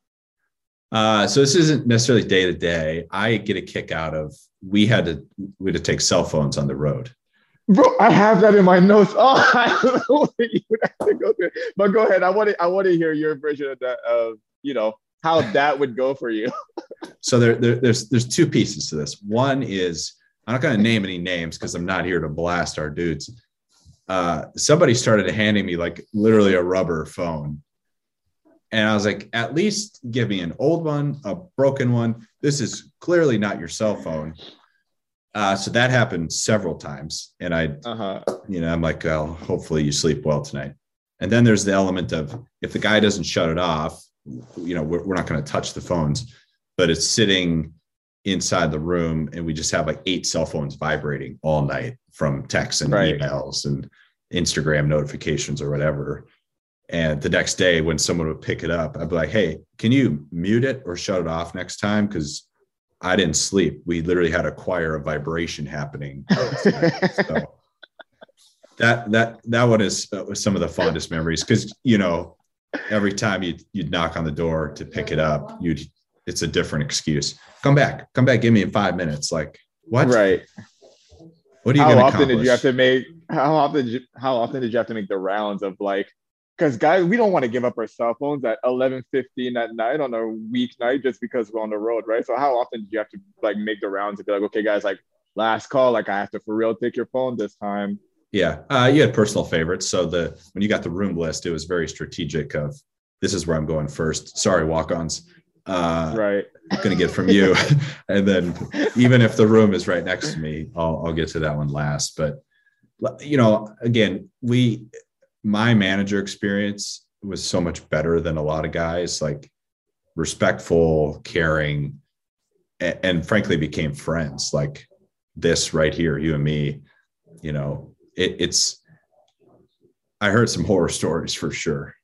Uh, so this isn't necessarily day to day. I get a kick out of we had to we had to take cell phones on the road. Bro, I have that in my notes. Oh, I don't know you would have to go through. But go ahead. I want to I want to hear your version of that of you know how that would go for you. so there, there there's there's two pieces to this. One is I'm not going to name any names because I'm not here to blast our dudes. Uh, somebody started handing me like literally a rubber phone and I was like, at least give me an old one, a broken one. This is clearly not your cell phone. Uh, so that happened several times. And I, uh-huh. you know, I'm like, well, hopefully you sleep well tonight. And then there's the element of if the guy doesn't shut it off, you know, we're, we're not going to touch the phones, but it's sitting inside the room and we just have like eight cell phones vibrating all night from texts and right. emails and Instagram notifications or whatever. And the next day, when someone would pick it up, I'd be like, hey, can you mute it or shut it off next time? Because I didn't sleep. We literally had a choir of vibration happening. so that that that one is uh, some of the fondest memories because you know every time you you'd knock on the door to pick it up, you'd it's a different excuse. Come back, come back, give me in five minutes. Like what? Right. What are you? How often accomplish? did you have to make? How often? Did you, how often did you have to make the rounds of like? Because guys, we don't want to give up our cell phones at eleven fifteen at night on a weeknight just because we're on the road, right? So how often do you have to like make the rounds and be like, okay, guys, like last call, like I have to for real take your phone this time. Yeah, uh, you had personal favorites. So the when you got the room list, it was very strategic. Of this is where I'm going first. Sorry, walk-ons. Uh, right. Going to get from you, and then even if the room is right next to me, I'll I'll get to that one last. But you know, again, we my manager experience was so much better than a lot of guys. Like respectful, caring, and, and frankly became friends. Like this right here, you and me. You know, it, it's I heard some horror stories for sure.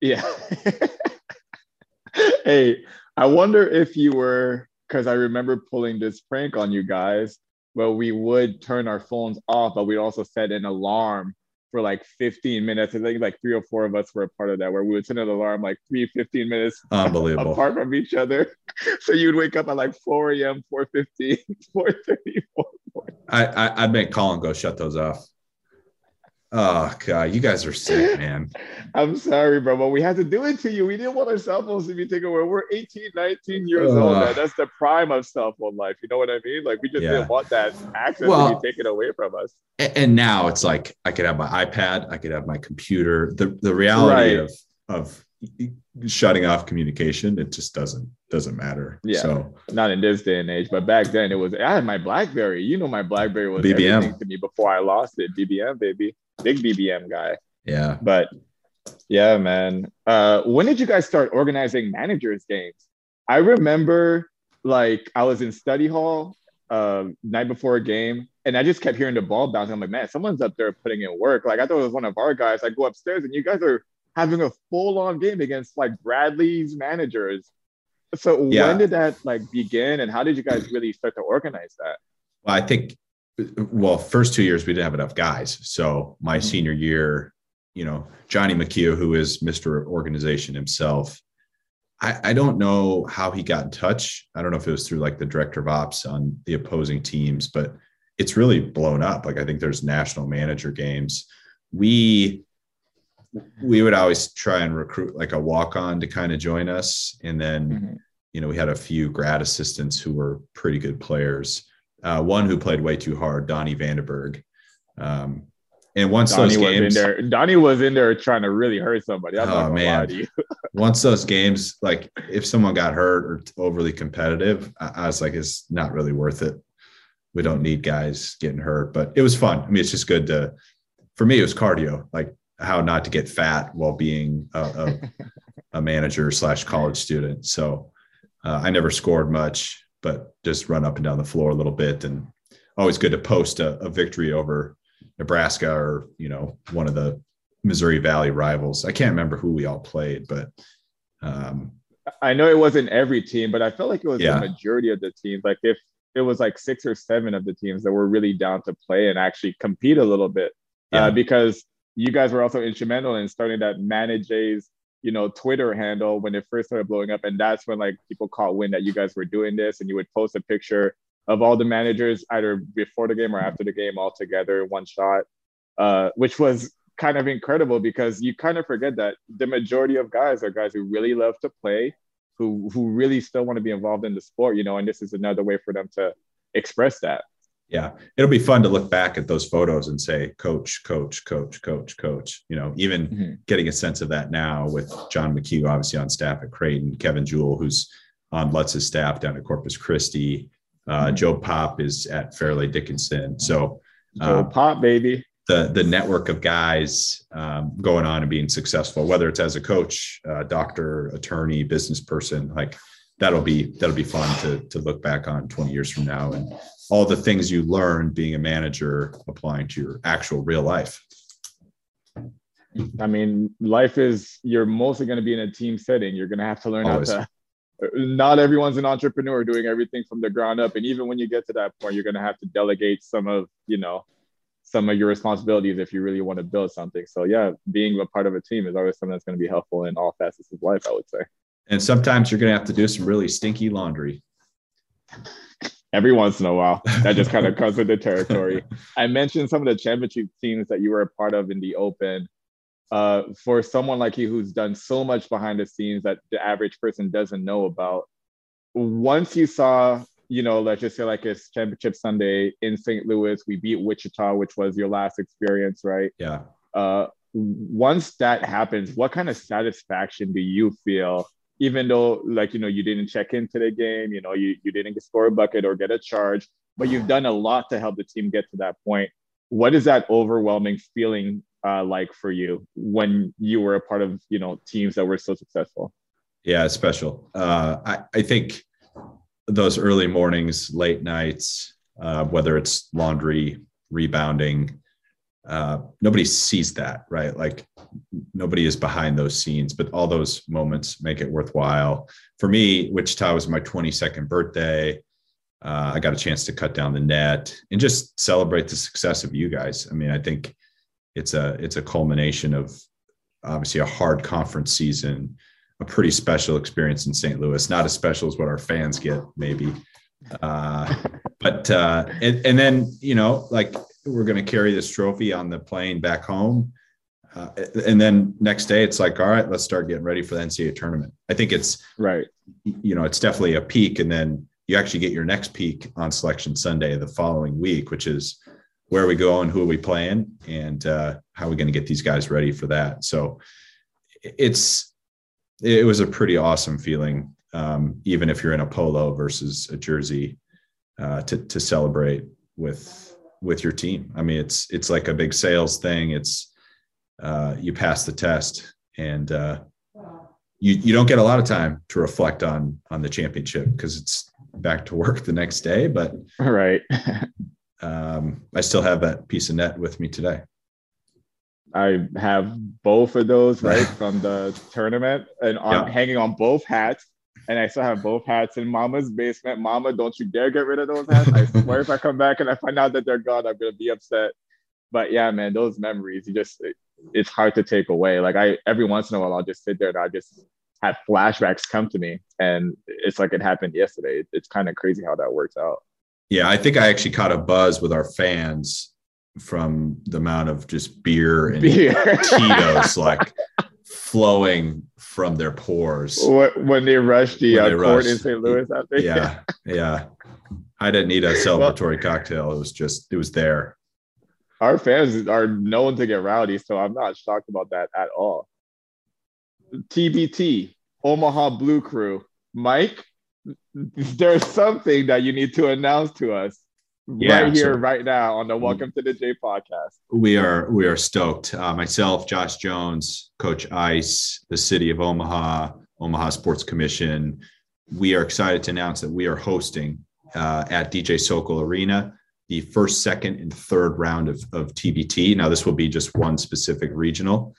Yeah. hey, I wonder if you were because I remember pulling this prank on you guys where we would turn our phones off, but we'd also set an alarm for like 15 minutes. I think like three or four of us were a part of that, where we would set an alarm like three, 15 minutes Unbelievable. apart from each other. So you'd wake up at like 4 a.m., 4.50, 4.30, 4.40. I, I, I'd make Colin go shut those off. Oh god, you guys are sick, man. I'm sorry, bro, but we had to do it to you. We didn't want our cell phones to be taken away. We're 18, 19 years uh, old. Man. That's the prime of cell phone life. You know what I mean? Like we just yeah. didn't want that access well, to be taken away from us. And now it's like I could have my iPad, I could have my computer. The the reality right. of of shutting off communication, it just doesn't doesn't matter. Yeah. So not in this day and age, but back then it was. I had my BlackBerry. You know, my BlackBerry was BBM. to me before I lost it. BBM, baby big BBM guy. Yeah. But yeah, man. Uh, when did you guys start organizing managers games? I remember like I was in study hall uh, night before a game, and I just kept hearing the ball bouncing. I'm like, man, someone's up there putting in work. Like I thought it was one of our guys. I go upstairs, and you guys are having a full on game against like Bradley's managers. So yeah. when did that like begin, and how did you guys really start to organize that? Well, I think well, first two years we didn't have enough guys. So my mm-hmm. senior year, you know, Johnny McKeough, who is Mr. Organization himself, I, I don't know how he got in touch. I don't know if it was through like the director of ops on the opposing teams, but it's really blown up. Like I think there's national manager games. We we would always try and recruit like a walk on to kind of join us. And then, mm-hmm. you know, we had a few grad assistants who were pretty good players uh, one who played way too hard, Donnie Vandenberg. Um, and once Donnie those games, was in there, Donnie was in there trying to really hurt somebody. I'm oh man! once those games, like if someone got hurt or overly competitive, I, I was like, it's not really worth it. We don't need guys getting hurt, but it was fun. I mean, it's just good to. For me, it was cardio, like how not to get fat while being a, a, a manager slash college student. So uh, I never scored much but just run up and down the floor a little bit. And always good to post a, a victory over Nebraska or, you know, one of the Missouri Valley rivals. I can't remember who we all played, but um, I know it wasn't every team, but I felt like it was yeah. the majority of the teams. Like if it was like six or seven of the teams that were really down to play and actually compete a little bit, uh, yeah. uh, because you guys were also instrumental in starting that manage A's you know, Twitter handle when it first started blowing up. And that's when like people caught wind that you guys were doing this and you would post a picture of all the managers either before the game or after the game all together one shot, uh, which was kind of incredible because you kind of forget that the majority of guys are guys who really love to play, who who really still want to be involved in the sport, you know, and this is another way for them to express that yeah it'll be fun to look back at those photos and say coach coach coach coach coach you know even mm-hmm. getting a sense of that now with john mchugh obviously on staff at creighton kevin jewell who's on lutz's staff down at corpus christi uh, mm-hmm. joe pop is at fairleigh dickinson so joe uh, pop baby the the network of guys um, going on and being successful, whether it's as a coach, uh, doctor, attorney, business person, like that'll be that'll be fun to to look back on 20 years from now and all the things you learned being a manager applying to your actual real life. I mean, life is you're mostly going to be in a team setting. You're going to have to learn Always. how to. Not everyone's an entrepreneur doing everything from the ground up, and even when you get to that point, you're going to have to delegate some of you know some of your responsibilities if you really want to build something. So yeah, being a part of a team is always something that's going to be helpful in all facets of life. I would say. And sometimes you're going to have to do some really stinky laundry. Every once in a while, that just kind of comes with the territory. I mentioned some of the championship teams that you were a part of in the Open uh, for someone like you who's done so much behind the scenes that the average person doesn't know about, once you saw, you know, let's just say like it's championship Sunday in St. Louis, we beat Wichita, which was your last experience, right? Yeah. Uh, once that happens, what kind of satisfaction do you feel? Even though, like, you know, you didn't check into the game, you know, you, you didn't score a bucket or get a charge, but you've done a lot to help the team get to that point. What is that overwhelming feeling uh, like for you when you were a part of you know teams that were so successful? Yeah, special. Uh, I, I think those early mornings, late nights, uh, whether it's laundry, rebounding, uh, nobody sees that, right? Like nobody is behind those scenes, but all those moments make it worthwhile. For me, Wichita was my 22nd birthday. Uh, I got a chance to cut down the net and just celebrate the success of you guys. I mean, I think it's a it's a culmination of obviously a hard conference season, a pretty special experience in St. Louis. Not as special as what our fans get, maybe. Uh, but uh, and, and then you know, like we're going to carry this trophy on the plane back home. Uh, and then next day it's like all right let's start getting ready for the ncaa tournament i think it's right you know it's definitely a peak and then you actually get your next peak on selection sunday the following week which is where are we going, who are we playing, and uh, how are we going to get these guys ready for that. So it's it was a pretty awesome feeling, um, even if you're in a polo versus a jersey, uh, to to celebrate with with your team. I mean, it's it's like a big sales thing. It's uh, you pass the test, and uh, you you don't get a lot of time to reflect on on the championship because it's back to work the next day. But right, um, I still have that piece of net with me today. I have both of those right from the tournament and on, yeah. hanging on both hats. And I still have both hats in Mama's basement. Mama, don't you dare get rid of those hats. I swear, if I come back and I find out that they're gone, I'm gonna be upset. But yeah, man, those memories, you just it, it's hard to take away. Like I every once in a while, I'll just sit there and I just have flashbacks come to me, and it's like it happened yesterday. It's kind of crazy how that works out. Yeah, I think I actually caught a buzz with our fans from the amount of just beer and beer. Tito's like flowing from their pores when they rushed the uh, court in St. Louis. I think. Yeah, yeah. I didn't need a celebratory well, cocktail. It was just it was there. Our fans are known to get rowdy, so I'm not shocked about that at all. TBT, Omaha Blue Crew, Mike there's something that you need to announce to us yeah, right here, so right now on the Welcome to the J podcast. We are we are stoked. Uh, myself, Josh Jones, Coach Ice, the City of Omaha, Omaha Sports Commission. We are excited to announce that we are hosting uh, at DJ Sokol Arena the first, second, and third round of, of TBT. Now, this will be just one specific regional.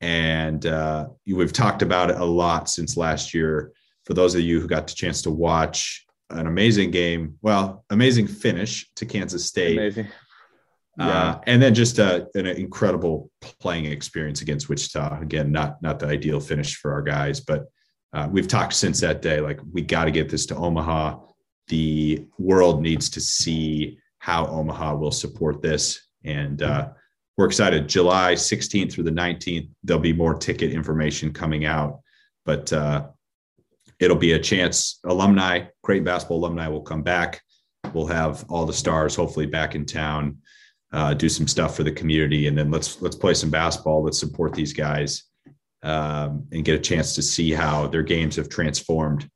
And uh, we've talked about it a lot since last year for those of you who got the chance to watch an amazing game, well, amazing finish to Kansas State. Amazing. Uh, yeah. Uh, and then just a, an incredible playing experience against Wichita. Again, not not the ideal finish for our guys, but uh, we've talked since that day. Like we got to get this to Omaha. The world needs to see how Omaha will support this, and uh, we're excited. July 16th through the 19th, there'll be more ticket information coming out, but uh, it'll be a chance. Alumni, Creighton basketball alumni will come back. We'll have all the stars hopefully back in town, uh, do some stuff for the community, and then let's let's play some basketball. Let's support these guys um, and get a chance to see how their games have transformed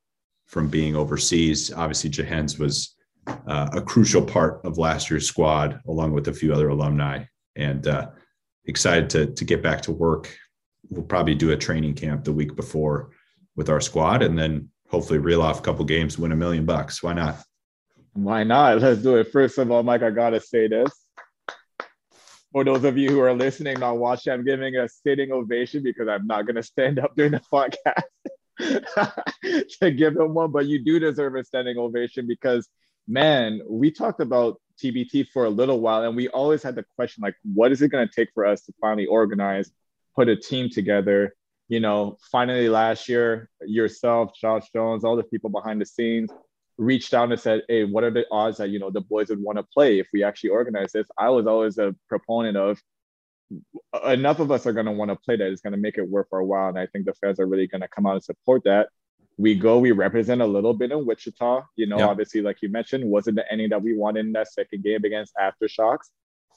from being overseas. Obviously, Jahenns was uh, a crucial part of last year's squad, along with a few other alumni. and uh, excited to to get back to work. We'll probably do a training camp the week before with our squad, and then hopefully reel off a couple games, win a million bucks. Why not? Why not? Let's do it. First of all, Mike, I gotta say this. For those of you who are listening, not watching, I'm giving a sitting ovation because I'm not gonna stand up during the podcast to give him one, but you do deserve a standing ovation because man, we talked about TBT for a little while and we always had the question like, what is it to take for us to finally organize, put a team together? You know, finally last year, yourself, Josh Jones, all the people behind the scenes reached out and said, Hey, what are the odds that, you know, the boys would want to play if we actually organize this? I was always a proponent of enough of us are going to want to play that. It's going to make it worth our while. And I think the fans are really going to come out and support that. We go, we represent a little bit in Wichita. You know, obviously, like you mentioned, wasn't the ending that we wanted in that second game against Aftershocks.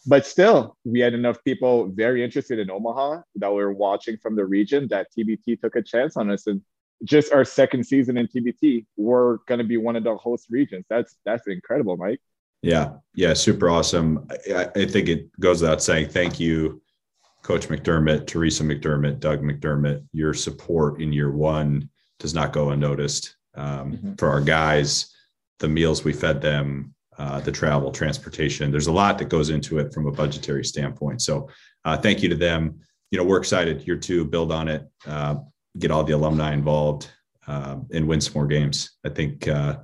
But still, we had enough people very interested in Omaha that were watching from the region that TBT took a chance on us. And just our second season in TBT, we're going to be one of the host regions. That's that's incredible, Mike. Yeah, yeah, super awesome. I, I, think it goes without saying thank you, Coach McDermott, Teresa McDermott, Doug McDermott. Your support in year one does not go unnoticed. Um, mm-hmm. For our guys, the meals we fed them, uh, the travel, transportation, there's a lot that goes into it from a budgetary standpoint. So uh, thank you to them. You know, we're excited here two, build on it, uh, get all the alumni involved, um, and win some more games. I think, uh,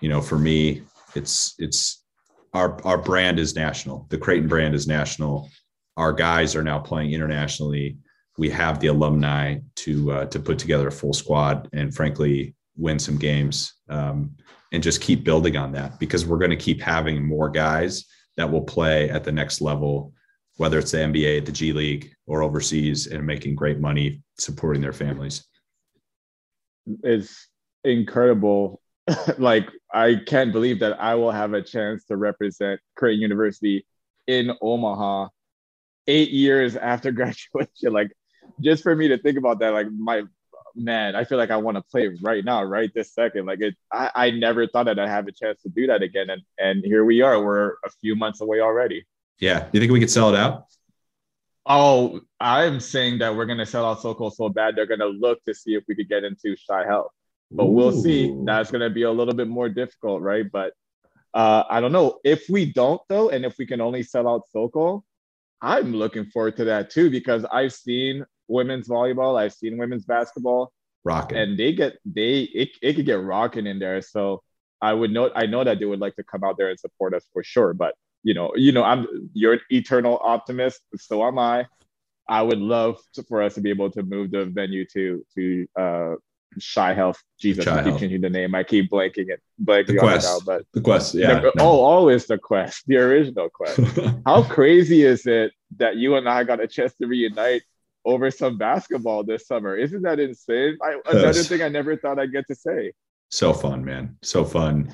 you know, for me, it's it's our our brand is national. The Creighton brand is national. Our guys are now playing internationally. We have the alumni to uh, to put together a full squad and frankly win some games um, and just keep building on that because we're going to keep having more guys that will play at the next level, whether it's the NBA, the G League, or overseas, and making great money supporting their families. It's incredible like I can't believe that I will have a chance to represent Creighton University in Omaha eight years after graduation. Like just for me to think about that, like my man, I feel like I want to play right now, right this second. Like it, I, I never thought that I'd have a chance to do that again, and and here we are. We're a few months away already. Yeah, Do you think we could sell it out? Oh, I'm saying that we're gonna sell out Sokol so bad they're gonna look to see if we could get into CHI Health but Ooh. we'll see. That's going to be a little bit more difficult, right? But uh, I don't know if we don't though, and if we can only sell out Sokol, I'm looking forward to that too because I've seen women's volleyball, I've seen women's basketball, rocking, and they get they it, it could get rocking in there. So I would know I know that they would like to come out there and support us for sure. But you know, you know, I'm you're an eternal optimist, so am I. I would love to, for us to be able to move the venue to to uh, CHI Health. Jesus, Shy I keep changing the name. I keep blanking it, blanking the Qwest. Now, but the Qwest, yeah. The, oh, always the Qwest, the original Qwest. How crazy is it that you and I got a chance to reunite over some basketball this summer? Isn't that insane? I, another thing I never thought I'd get to say. So fun, man. So fun.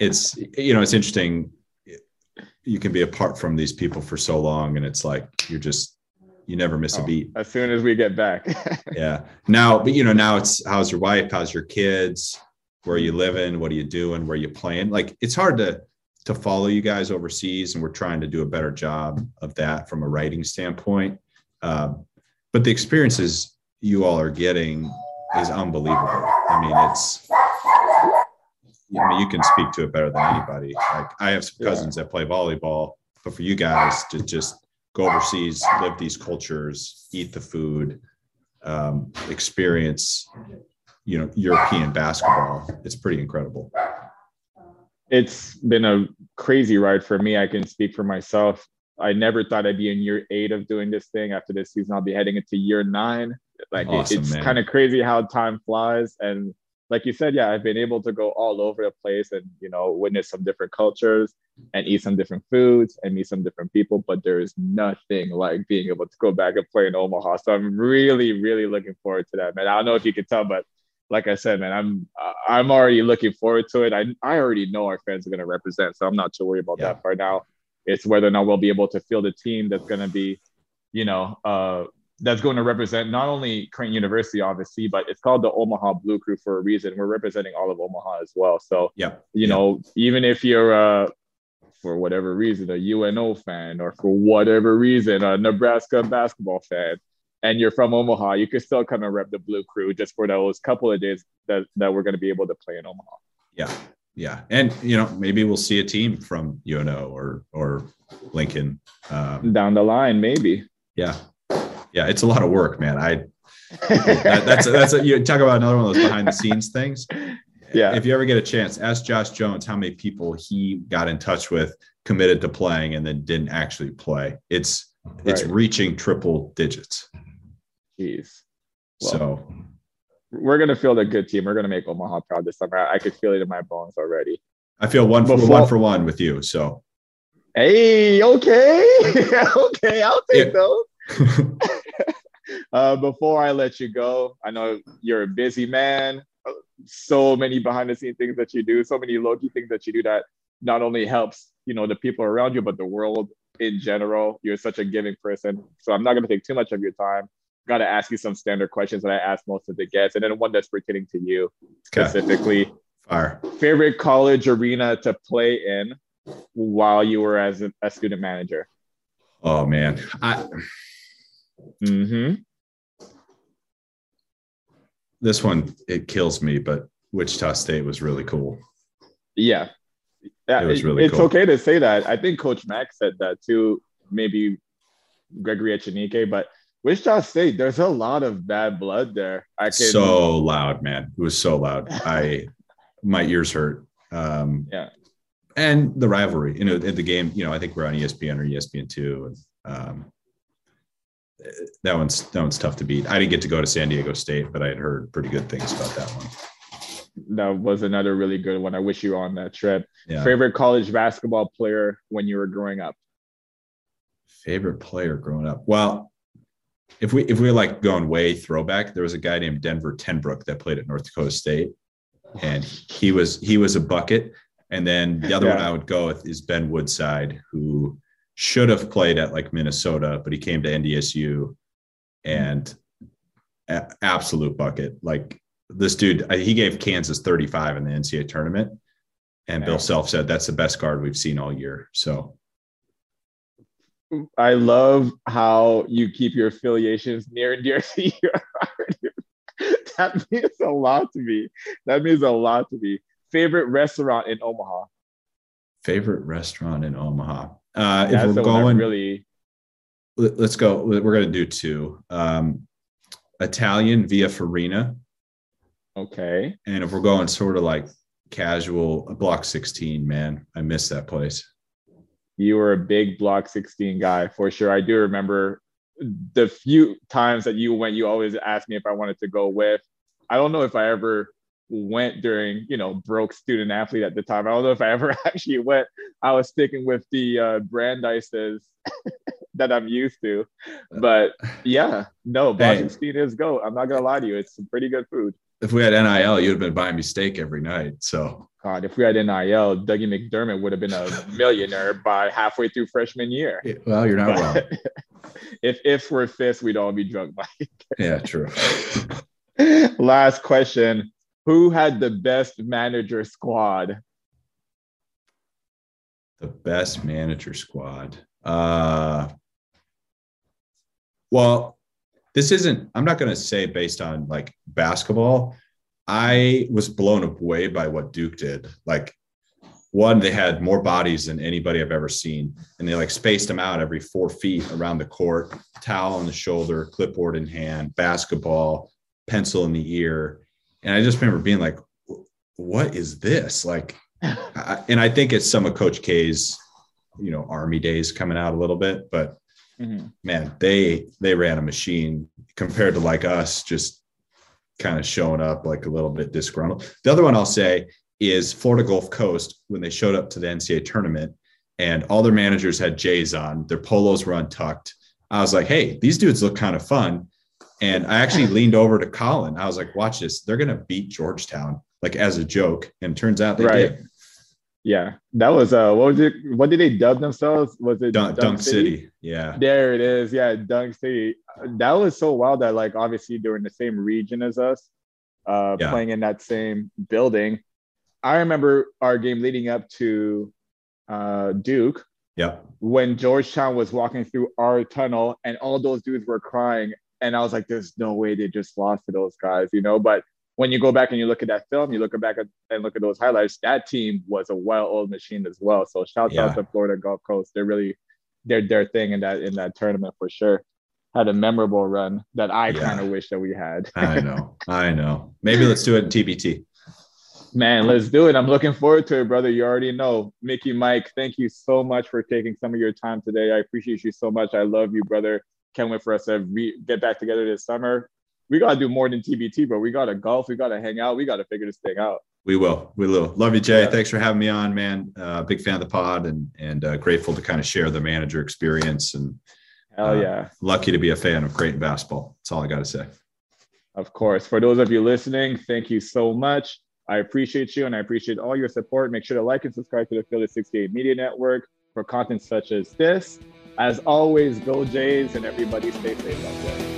it's you know, it's interesting. You can be apart from these people for so long, and it's like you're just you never miss oh, a beat. As soon as we get back. yeah. Now, but you know, now it's how's your wife? How's your kids? Where are you living? What are you doing? Where are you playing? Like it's hard to to follow you guys overseas, and we're trying to do a better job of that from a writing standpoint. Um, but the experiences you all are getting is unbelievable. I mean, it's I mean, you can speak to it better than anybody. Like I have some cousins that play volleyball, but for you guys to just go overseas, live these cultures, eat the food, um, experience, you know, European basketball. It's pretty incredible. It's been a crazy ride for me. I can speak for myself. I never thought I'd be in year eight of doing this thing. After this season, I'll be heading into year nine. Like awesome, it's kind of crazy how time flies. And like you said, yeah, I've been able to go all over the place and you know witness some different cultures and eat some different foods and meet some different people. But there is nothing like being able to go back and play in Omaha. So I'm really, really looking forward to that, man. I don't know if you can tell, but like I said, man, I'm I'm already looking forward to it. I I already know our fans are going to represent, so I'm not too worried about yeah. that part now. It's whether or not we'll be able to field a team that's going to be, you know, uh, that's going to represent not only Creighton University, obviously, but it's called the Omaha Blue Crew for a reason. We're representing all of Omaha as well. So, yeah, you know, even if you're a for whatever reason, a UNO fan, or for whatever reason, a Nebraska basketball fan, and you're from Omaha, you can still come and rep the Blue Crew just for those couple of days that, that we're going to be able to play in Omaha. Yeah. Yeah. And, you know, maybe we'll see a team from UNO or, or Lincoln um, down the line, maybe. Yeah. Yeah. It's a lot of work, man. I, that, that's, that's, a, you talk about another one of those behind the scenes things yeah. If you ever get a chance, ask Josh Jones how many people he got in touch with, committed to playing, and then didn't actually play. It's right. it's reaching triple digits. Jeez. Well, so we're gonna field a good team. We're gonna make Omaha proud this summer. I could feel it in my bones already. I feel one for Before, one for one with you. So hey, okay, okay, I'll take yeah. those. uh, before I let you go, I know you're a busy man so many behind the scenes things that you do, so many low key things that you do that not only helps you know the people around you, but the world in general. You're such a giving person, so I'm not going to take too much of your time. Got to ask you some standard questions that I ask most of the guests, and then one that's pertaining to you specifically. Fire. Favorite college arena to play in while you were as a, a student manager? Oh man, I. Mm-hmm this one it kills me, but Wichita State was really cool. Yeah, yeah, it was really. It's cool. okay to say that. I think Coach Mac said that too. Maybe Gregory Echenique, but Wichita State, there's a lot of bad blood there. I can so loud, man. It was so loud. I my ears hurt. Um, yeah, and the rivalry. You know, in the game. You know, I think we're on ESPN or ESPN two, and um, that one's that one's tough to beat. I didn't get to go to San Diego State, but I had heard pretty good things about that one. That was another really good one. I wish you were on that trip. Yeah. Favorite college basketball player when you were growing up? Favorite player growing up? Well, if we if we like going way throwback, there was a guy named Denver Tenbrook that played at North Dakota State, and he was he was a bucket. And then the other yeah. one I would go with is Ben Woodside, who should have played at like Minnesota, but he came to NDSU and a- absolute bucket. Like this dude, he gave Kansas 35 in the NCAA tournament. And yeah. Bill Self said that's the best guard we've seen all year. So I love how you keep your affiliations near and dear to you. that means a lot to me. That means a lot to me. Favorite restaurant in Omaha? Favorite restaurant in Omaha? Uh, if we're going really, let's go. We're going to do two. Um, Italian via Farina. Okay. And if we're going sort of like casual, Block 16, man, I miss that place. You were a big Block 16 guy for sure. I do remember the few times that you went, you always asked me if I wanted to go with. I don't know if I ever went during, you know, broke student athlete at the time. I don't know if I ever actually went. I was sticking with the uh, Brandeis's that I'm used to. But yeah, no, Boston hey, is go. I'm not gonna lie to you, it's some pretty good food. If we had NIL, you'd have been buying me steak every night. So God, if we had NIL, Dougie McDermott would have been a millionaire by halfway through freshman year. Well, you're not wrong. if if we're fifth, we'd all be drunk, Mike. yeah, true. Last question who had the best manager squad? The best manager squad. Uh, well, this isn't, I'm not going to say based on like basketball. I was blown away by what Duke did. Like, one, they had more bodies than anybody I've ever seen. And they like spaced them out every four feet around the court, towel on the shoulder, clipboard in hand, basketball, pencil in the ear and I just remember being like, what is this? Like, I, and I think it's some of Coach K's, you know, army days coming out a little bit, but mm-hmm. man, they they ran a machine compared to like us just kind of showing up like a little bit disgruntled. The other one I'll say is Florida Gulf Coast when they showed up to the NCAA tournament and all their managers had J's on, their polos were untucked. I was like, hey, these dudes look kind of fun. And I actually leaned over to Colin. I was like, watch this. They're going to beat Georgetown, like as a joke. And turns out they right. did. Yeah. That was, uh, what was it? What did they dub themselves? Was it Dunk, Dunk City? City? Yeah. There it is. Yeah. Dunk City. That was so wild that, like, obviously they're in the same region as us, uh, yeah. playing in that same building. I remember our game leading up to uh, Duke. Yeah. When Georgetown was walking through our tunnel and all those dudes were crying. And I was like, there's no way they just lost to those guys, you know? But when you go back and you look at that film, you look back at, and look at those highlights, that team was a well-oiled machine as well. So shout yeah. out to Florida Gulf Coast. They're really they're their thing in that in that tournament for sure. Had a memorable run that I yeah. kind of wish that we had. I know. I know. Maybe let's do it in TBT. Man, let's do it. I'm looking forward to it, brother. You already know. Mickey Mike, thank you so much for taking some of your time today. I appreciate you so much. I love you, brother. Can't wait for us to re- get back together this summer we gotta do more than TBT, bro. We gotta golf. We gotta hang out. We gotta figure this thing out. We will. We will. Love you, Jay. Yeah. Thanks for having me on, man. Uh, big fan of the pod and and uh, grateful to kind of share the manager experience and hell uh, yeah, lucky to be a fan of Creighton basketball. That's all I got to say. Of course. For those of you listening, thank you so much. I appreciate you and I appreciate all your support. Make sure to like and subscribe to the Field of 68 Media Network for content such as this. As always, go Jays and everybody stay safe out there.